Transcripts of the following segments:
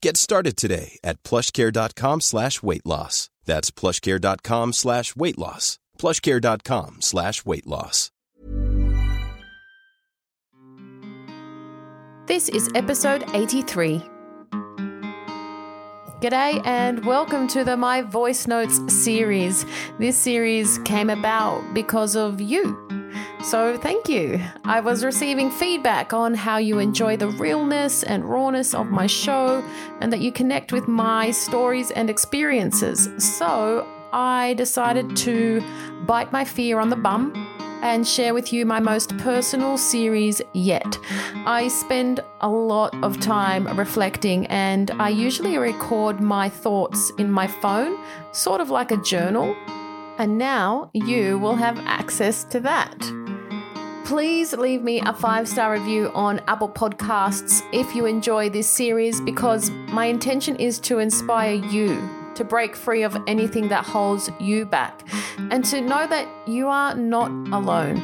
Get started today at plushcare.com slash weight loss. That's plushcare.com slash weight loss. Plushcare.com slash weight loss. This is episode 83. G'day and welcome to the My Voice Notes series. This series came about because of you. So, thank you. I was receiving feedback on how you enjoy the realness and rawness of my show and that you connect with my stories and experiences. So, I decided to bite my fear on the bum and share with you my most personal series yet. I spend a lot of time reflecting and I usually record my thoughts in my phone, sort of like a journal. And now you will have access to that please leave me a five star review on Apple Podcasts if you enjoy this series because my intention is to inspire you to break free of anything that holds you back and to know that you are not alone.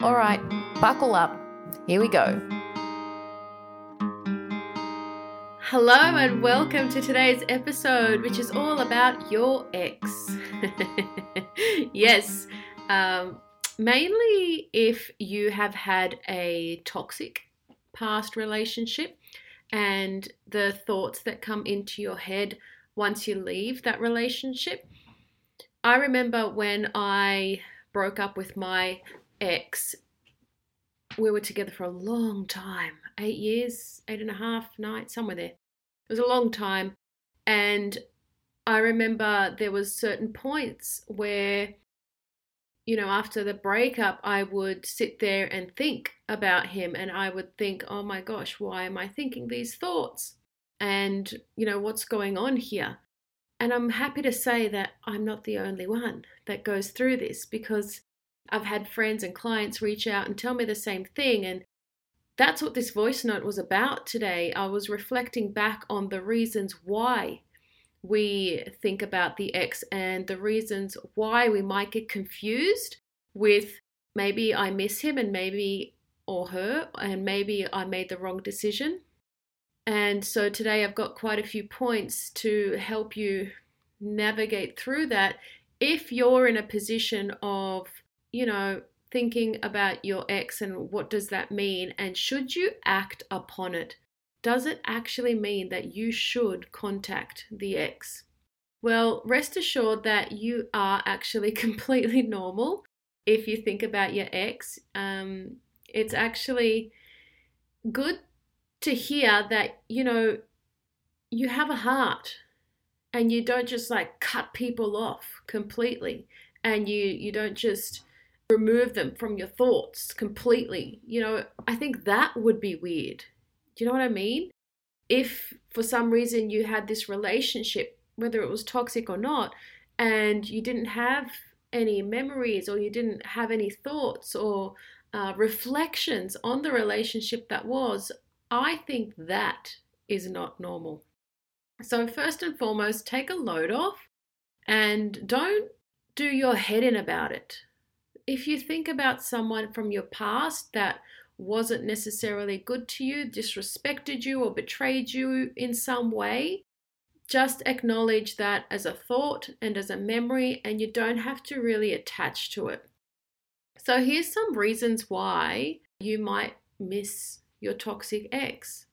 All right, buckle up. Here we go. Hello, and welcome to today's episode, which is all about your ex. yes, um, mainly if you have had a toxic past relationship and the thoughts that come into your head once you leave that relationship. I remember when I broke up with my ex, we were together for a long time eight years, eight and a half, nine, somewhere there. It was a long time. And I remember there was certain points where you know, after the breakup, I would sit there and think about him and I would think, oh my gosh, why am I thinking these thoughts? And, you know, what's going on here? And I'm happy to say that I'm not the only one that goes through this because I've had friends and clients reach out and tell me the same thing. And that's what this voice note was about today. I was reflecting back on the reasons why we think about the ex and the reasons why we might get confused with maybe I miss him and maybe or her and maybe I made the wrong decision. And so today I've got quite a few points to help you navigate through that if you're in a position of, you know, thinking about your ex and what does that mean and should you act upon it does it actually mean that you should contact the ex? Well, rest assured that you are actually completely normal if you think about your ex. Um, it's actually good to hear that, you know, you have a heart and you don't just like cut people off completely and you you don't just remove them from your thoughts completely. You know, I think that would be weird do you know what I mean? If for some reason you had this relationship, whether it was toxic or not, and you didn't have any memories or you didn't have any thoughts or uh, reflections on the relationship that was, I think that is not normal. So, first and foremost, take a load off and don't do your head in about it. if you think about someone from your past that wasn't necessarily good to you, disrespected you, or betrayed you in some way, just acknowledge that as a thought and as a memory, and you don't have to really attach to it. So, here's some reasons why you might miss your toxic ex.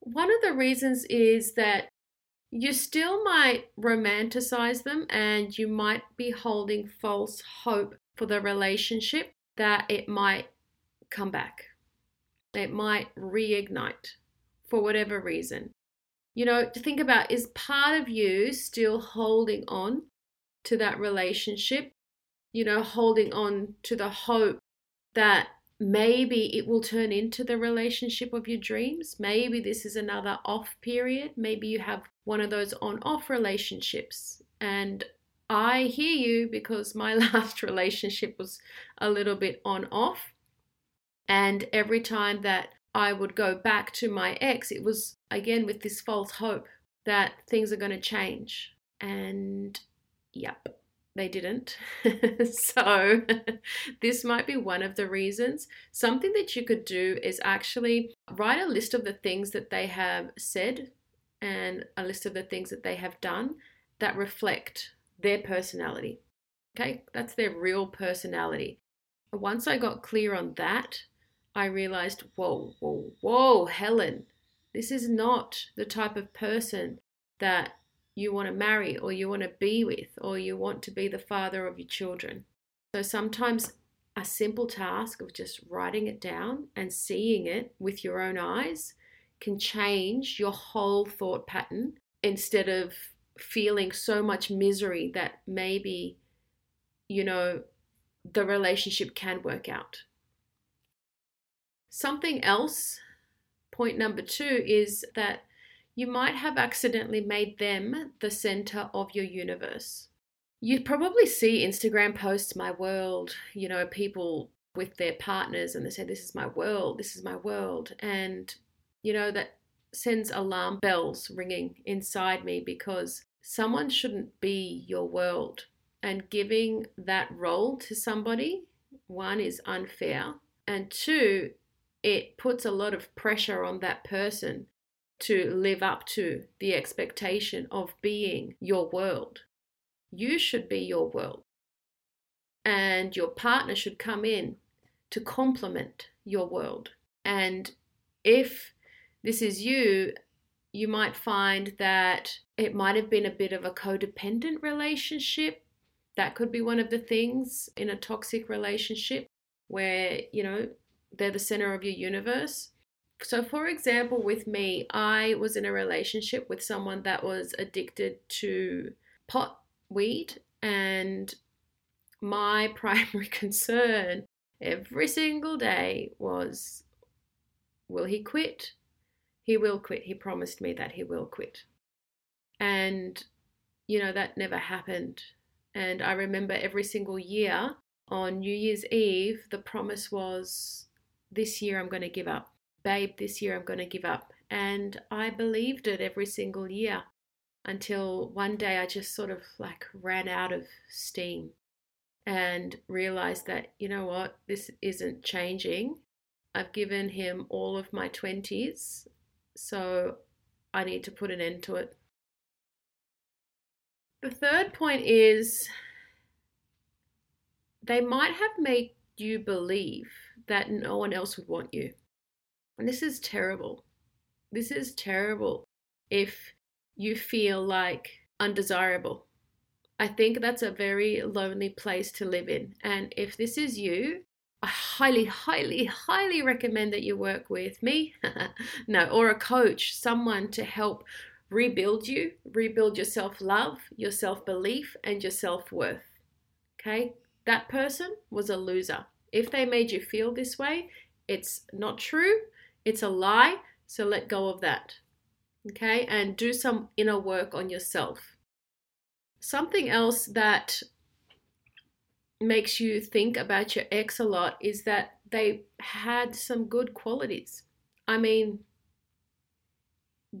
One of the reasons is that you still might romanticize them and you might be holding false hope for the relationship that it might come back. It might reignite for whatever reason. You know, to think about is part of you still holding on to that relationship? You know, holding on to the hope that maybe it will turn into the relationship of your dreams. Maybe this is another off period. Maybe you have one of those on off relationships. And I hear you because my last relationship was a little bit on off. And every time that I would go back to my ex, it was again with this false hope that things are going to change. And yep, they didn't. so, this might be one of the reasons. Something that you could do is actually write a list of the things that they have said and a list of the things that they have done that reflect their personality. Okay, that's their real personality. Once I got clear on that, I realized, whoa, whoa, whoa, Helen, this is not the type of person that you want to marry or you want to be with or you want to be the father of your children. So sometimes a simple task of just writing it down and seeing it with your own eyes can change your whole thought pattern instead of feeling so much misery that maybe, you know, the relationship can work out. Something else, point number two, is that you might have accidentally made them the center of your universe. You probably see Instagram posts, my world, you know, people with their partners and they say, This is my world, this is my world. And, you know, that sends alarm bells ringing inside me because someone shouldn't be your world. And giving that role to somebody, one, is unfair. And two, it puts a lot of pressure on that person to live up to the expectation of being your world. You should be your world. And your partner should come in to complement your world. And if this is you, you might find that it might have been a bit of a codependent relationship. That could be one of the things in a toxic relationship where, you know, they're the center of your universe so, for example, with me, I was in a relationship with someone that was addicted to pot weed, and my primary concern every single day was will he quit? He will quit. He promised me that he will quit. And, you know, that never happened. And I remember every single year on New Year's Eve, the promise was, this year I'm going to give up babe, this year I'm going to give up. And I believed it every single year until one day I just sort of like ran out of steam and realized that, you know what, this isn't changing. I've given him all of my 20s, so I need to put an end to it. The third point is they might have made you believe that no one else would want you. And this is terrible. This is terrible if you feel like undesirable. I think that's a very lonely place to live in. And if this is you, I highly, highly, highly recommend that you work with me, no, or a coach, someone to help rebuild you, rebuild your self love, your self belief, and your self worth. Okay? That person was a loser. If they made you feel this way, it's not true it's a lie, so let go of that. Okay, and do some inner work on yourself. Something else that makes you think about your ex a lot is that they had some good qualities. I mean,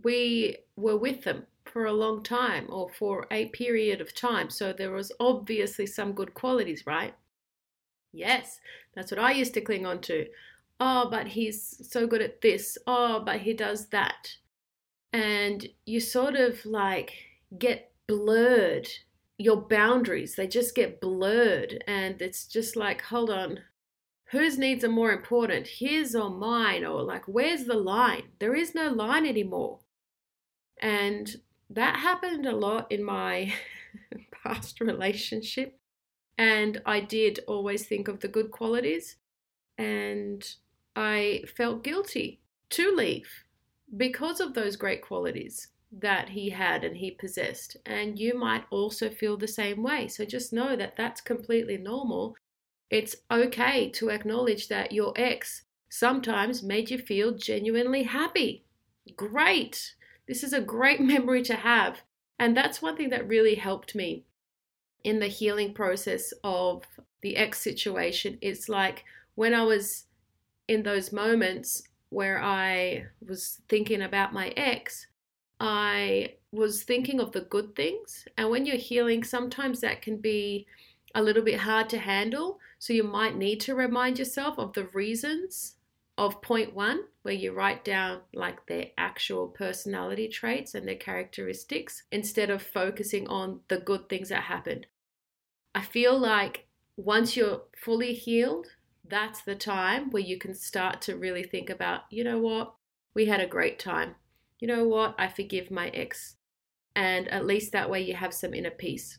we were with them for a long time or for a period of time, so there was obviously some good qualities, right? Yes, that's what I used to cling on to. Oh, but he's so good at this. Oh, but he does that. And you sort of like get blurred. Your boundaries, they just get blurred. And it's just like, hold on, whose needs are more important, his or mine? Or like, where's the line? There is no line anymore. And that happened a lot in my past relationship. And I did always think of the good qualities. And I felt guilty to leave because of those great qualities that he had and he possessed. And you might also feel the same way. So just know that that's completely normal. It's okay to acknowledge that your ex sometimes made you feel genuinely happy. Great. This is a great memory to have. And that's one thing that really helped me in the healing process of the ex situation. It's like when I was in those moments where I was thinking about my ex, I was thinking of the good things. And when you're healing, sometimes that can be a little bit hard to handle. So you might need to remind yourself of the reasons of point one, where you write down like their actual personality traits and their characteristics instead of focusing on the good things that happened. I feel like once you're fully healed, that's the time where you can start to really think about, you know what, we had a great time. You know what, I forgive my ex. And at least that way you have some inner peace.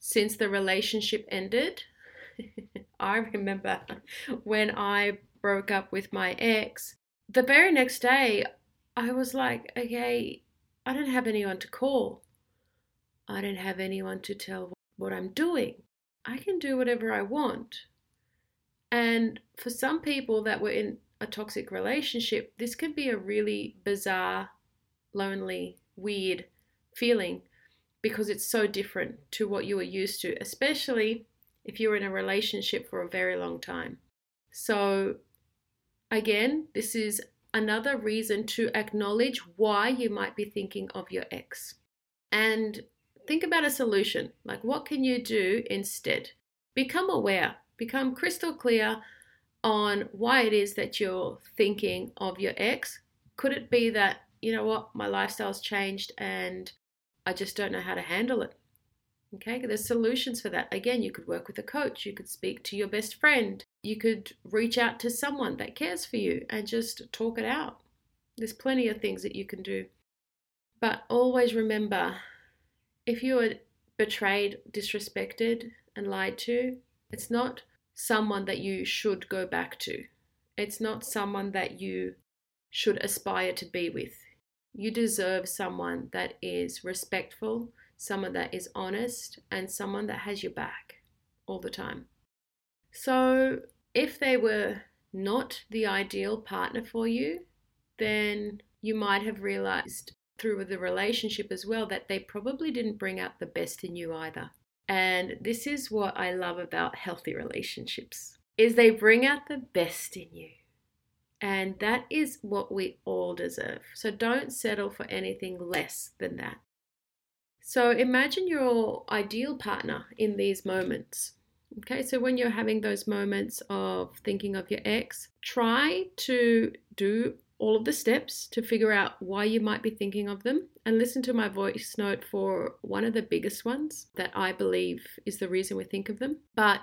since the relationship ended. I remember when I broke up with my ex, the very next day, I was like, okay, I don't have anyone to call. I don't have anyone to tell what I'm doing. I can do whatever I want. And for some people that were in a toxic relationship, this can be a really bizarre, lonely, weird feeling because it's so different to what you were used to, especially if you're in a relationship for a very long time. So Again, this is another reason to acknowledge why you might be thinking of your ex. And think about a solution. Like, what can you do instead? Become aware, become crystal clear on why it is that you're thinking of your ex. Could it be that, you know what, my lifestyle's changed and I just don't know how to handle it? Okay, there's solutions for that. Again, you could work with a coach, you could speak to your best friend, you could reach out to someone that cares for you and just talk it out. There's plenty of things that you can do. But always remember if you are betrayed, disrespected, and lied to, it's not someone that you should go back to. It's not someone that you should aspire to be with. You deserve someone that is respectful someone that is honest, and someone that has your back all the time. So, if they were not the ideal partner for you, then you might have realized through the relationship as well that they probably didn't bring out the best in you either. And this is what I love about healthy relationships is they bring out the best in you. And that is what we all deserve. So don't settle for anything less than that. So imagine your ideal partner in these moments. Okay, so when you're having those moments of thinking of your ex, try to do all of the steps to figure out why you might be thinking of them and listen to my voice note for one of the biggest ones that I believe is the reason we think of them. But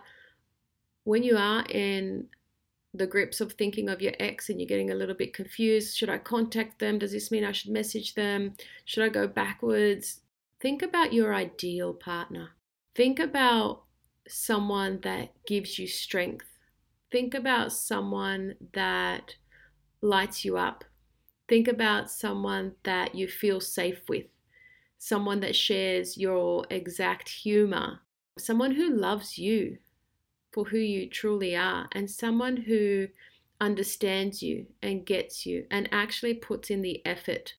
when you are in the grips of thinking of your ex and you're getting a little bit confused, should I contact them? Does this mean I should message them? Should I go backwards? Think about your ideal partner. Think about someone that gives you strength. Think about someone that lights you up. Think about someone that you feel safe with, someone that shares your exact humor, someone who loves you for who you truly are, and someone who understands you and gets you and actually puts in the effort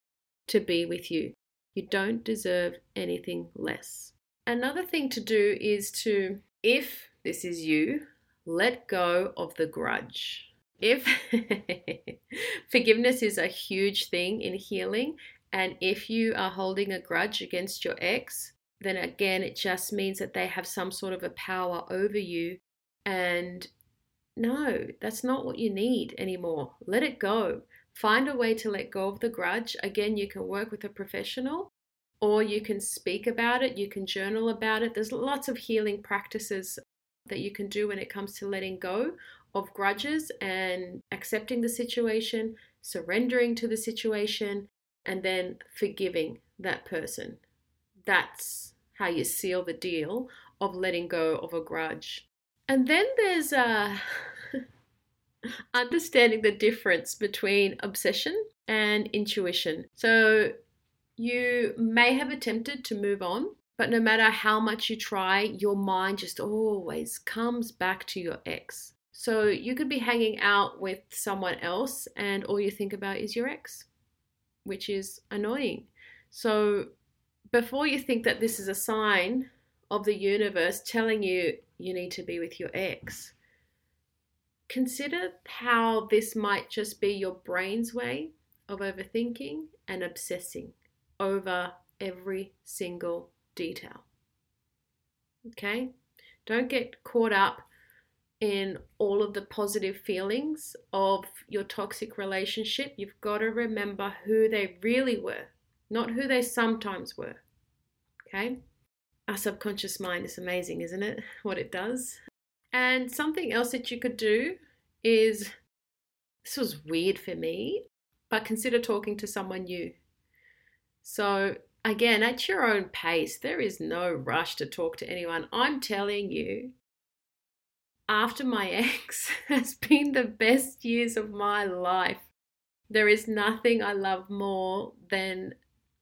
to be with you. You don't deserve anything less. Another thing to do is to, if this is you, let go of the grudge. If forgiveness is a huge thing in healing, and if you are holding a grudge against your ex, then again, it just means that they have some sort of a power over you. And no, that's not what you need anymore. Let it go. Find a way to let go of the grudge. Again, you can work with a professional or you can speak about it, you can journal about it. There's lots of healing practices that you can do when it comes to letting go of grudges and accepting the situation, surrendering to the situation, and then forgiving that person. That's how you seal the deal of letting go of a grudge. And then there's uh, understanding the difference between obsession and intuition. So you may have attempted to move on, but no matter how much you try, your mind just always comes back to your ex. So you could be hanging out with someone else and all you think about is your ex, which is annoying. So before you think that this is a sign of the universe telling you you need to be with your ex, consider how this might just be your brain's way of overthinking and obsessing over every single detail. Okay? Don't get caught up in all of the positive feelings of your toxic relationship. You've got to remember who they really were, not who they sometimes were. Okay? Our subconscious mind is amazing, isn't it? What it does. And something else that you could do is this was weird for me, but consider talking to someone new. So, again, at your own pace, there is no rush to talk to anyone. I'm telling you, after my ex has been the best years of my life. There is nothing I love more than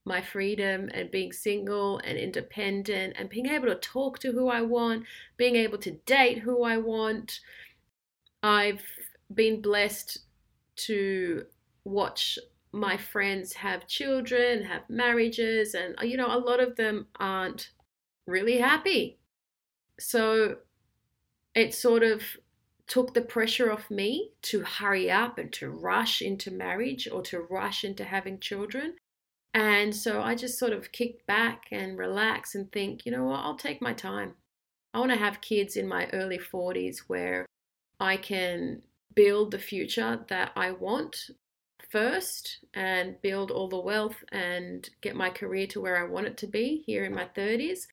my freedom and being single and independent and being able to talk to who I want, being able to date who I want. I've been blessed to watch my friends have children, have marriages, and uh, you know, a lot of them aren't really happy. So it sort of took the pressure off me to hurry up and to rush into marriage or to rush into having children. And so I just sort of kick back and relax and think, you know what, I'll take my time. I want to have kids in my early 40s where I can build the future that I want first and build all the wealth and get my career to where I want it to be here in my 30s.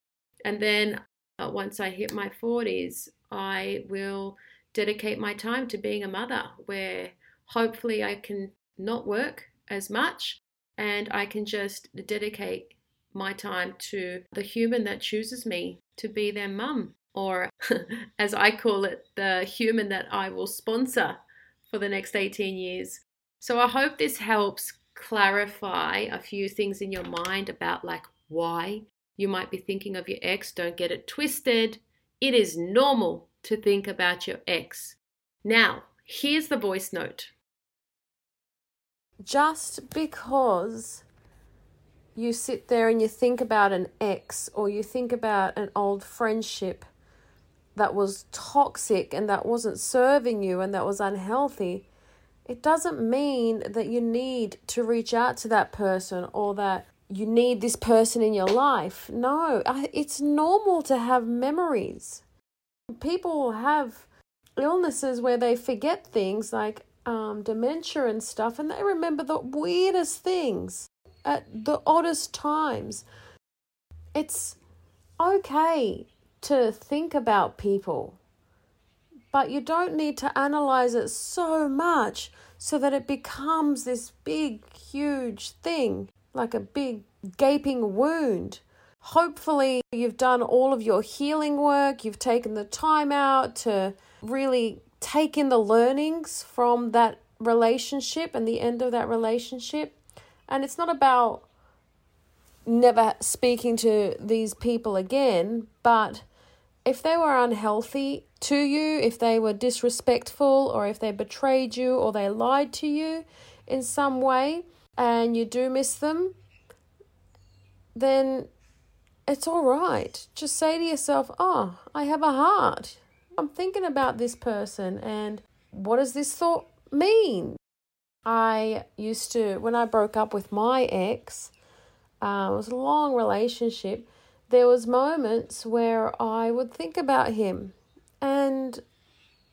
And then uh, once I hit my 40s, I will dedicate my time to being a mother where hopefully I can not work as much and I can just dedicate my time to the human that chooses me to be their mum, or as I call it, the human that I will sponsor for the next 18 years. So I hope this helps clarify a few things in your mind about like why you might be thinking of your ex. Don't get it twisted. It is normal to think about your ex. Now, here's the voice note. Just because you sit there and you think about an ex or you think about an old friendship that was toxic and that wasn't serving you and that was unhealthy it doesn't mean that you need to reach out to that person or that you need this person in your life. No, it's normal to have memories. People have illnesses where they forget things like um, dementia and stuff, and they remember the weirdest things at the oddest times. It's okay to think about people, but you don't need to analyze it so much so that it becomes this big, huge thing, like a big gaping wound. Hopefully, you've done all of your healing work, you've taken the time out to really take in the learnings from that relationship and the end of that relationship. And it's not about never speaking to these people again, but if they were unhealthy to you, if they were disrespectful, or if they betrayed you, or they lied to you in some way, and you do miss them, then it's all right. Just say to yourself, Oh, I have a heart. I'm thinking about this person, and what does this thought mean? I used to, when I broke up with my ex, uh, it was a long relationship. There was moments where I would think about him, and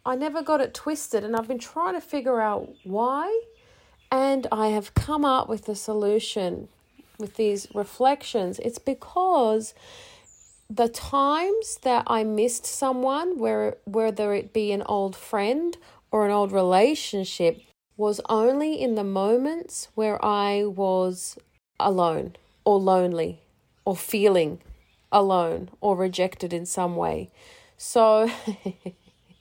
I never got it twisted. And I've been trying to figure out why, and I have come up with a solution with these reflections. It's because the times that I missed someone, where whether it be an old friend or an old relationship, was only in the moments where I was alone or lonely or feeling alone or rejected in some way. So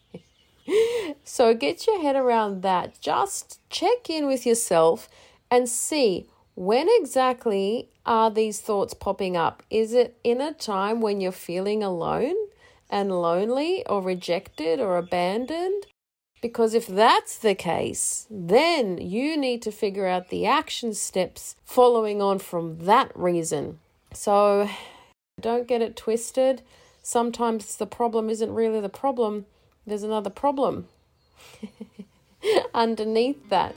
so get your head around that. Just check in with yourself and see when exactly are these thoughts popping up? Is it in a time when you're feeling alone and lonely or rejected or abandoned? Because if that's the case, then you need to figure out the action steps following on from that reason. So don't get it twisted. Sometimes the problem isn't really the problem, there's another problem underneath that.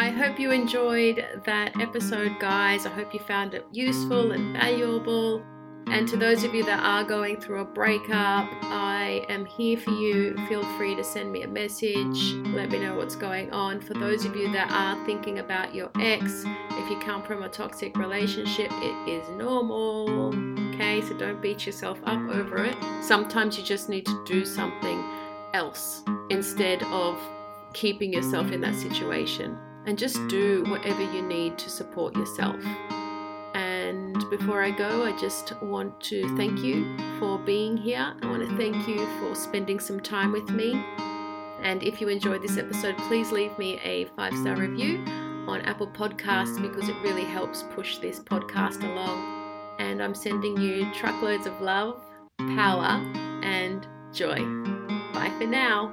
I hope you enjoyed that episode, guys. I hope you found it useful and valuable. And to those of you that are going through a breakup, I am here for you. Feel free to send me a message. Let me know what's going on. For those of you that are thinking about your ex, if you come from a toxic relationship, it is normal. Okay, so don't beat yourself up over it. Sometimes you just need to do something else instead of keeping yourself in that situation and just do whatever you need to support yourself. And before I go, I just want to thank you for being here. I want to thank you for spending some time with me. And if you enjoyed this episode, please leave me a five star review on Apple Podcasts because it really helps push this podcast along. And I'm sending you truckloads of love, power, and joy. Bye for now.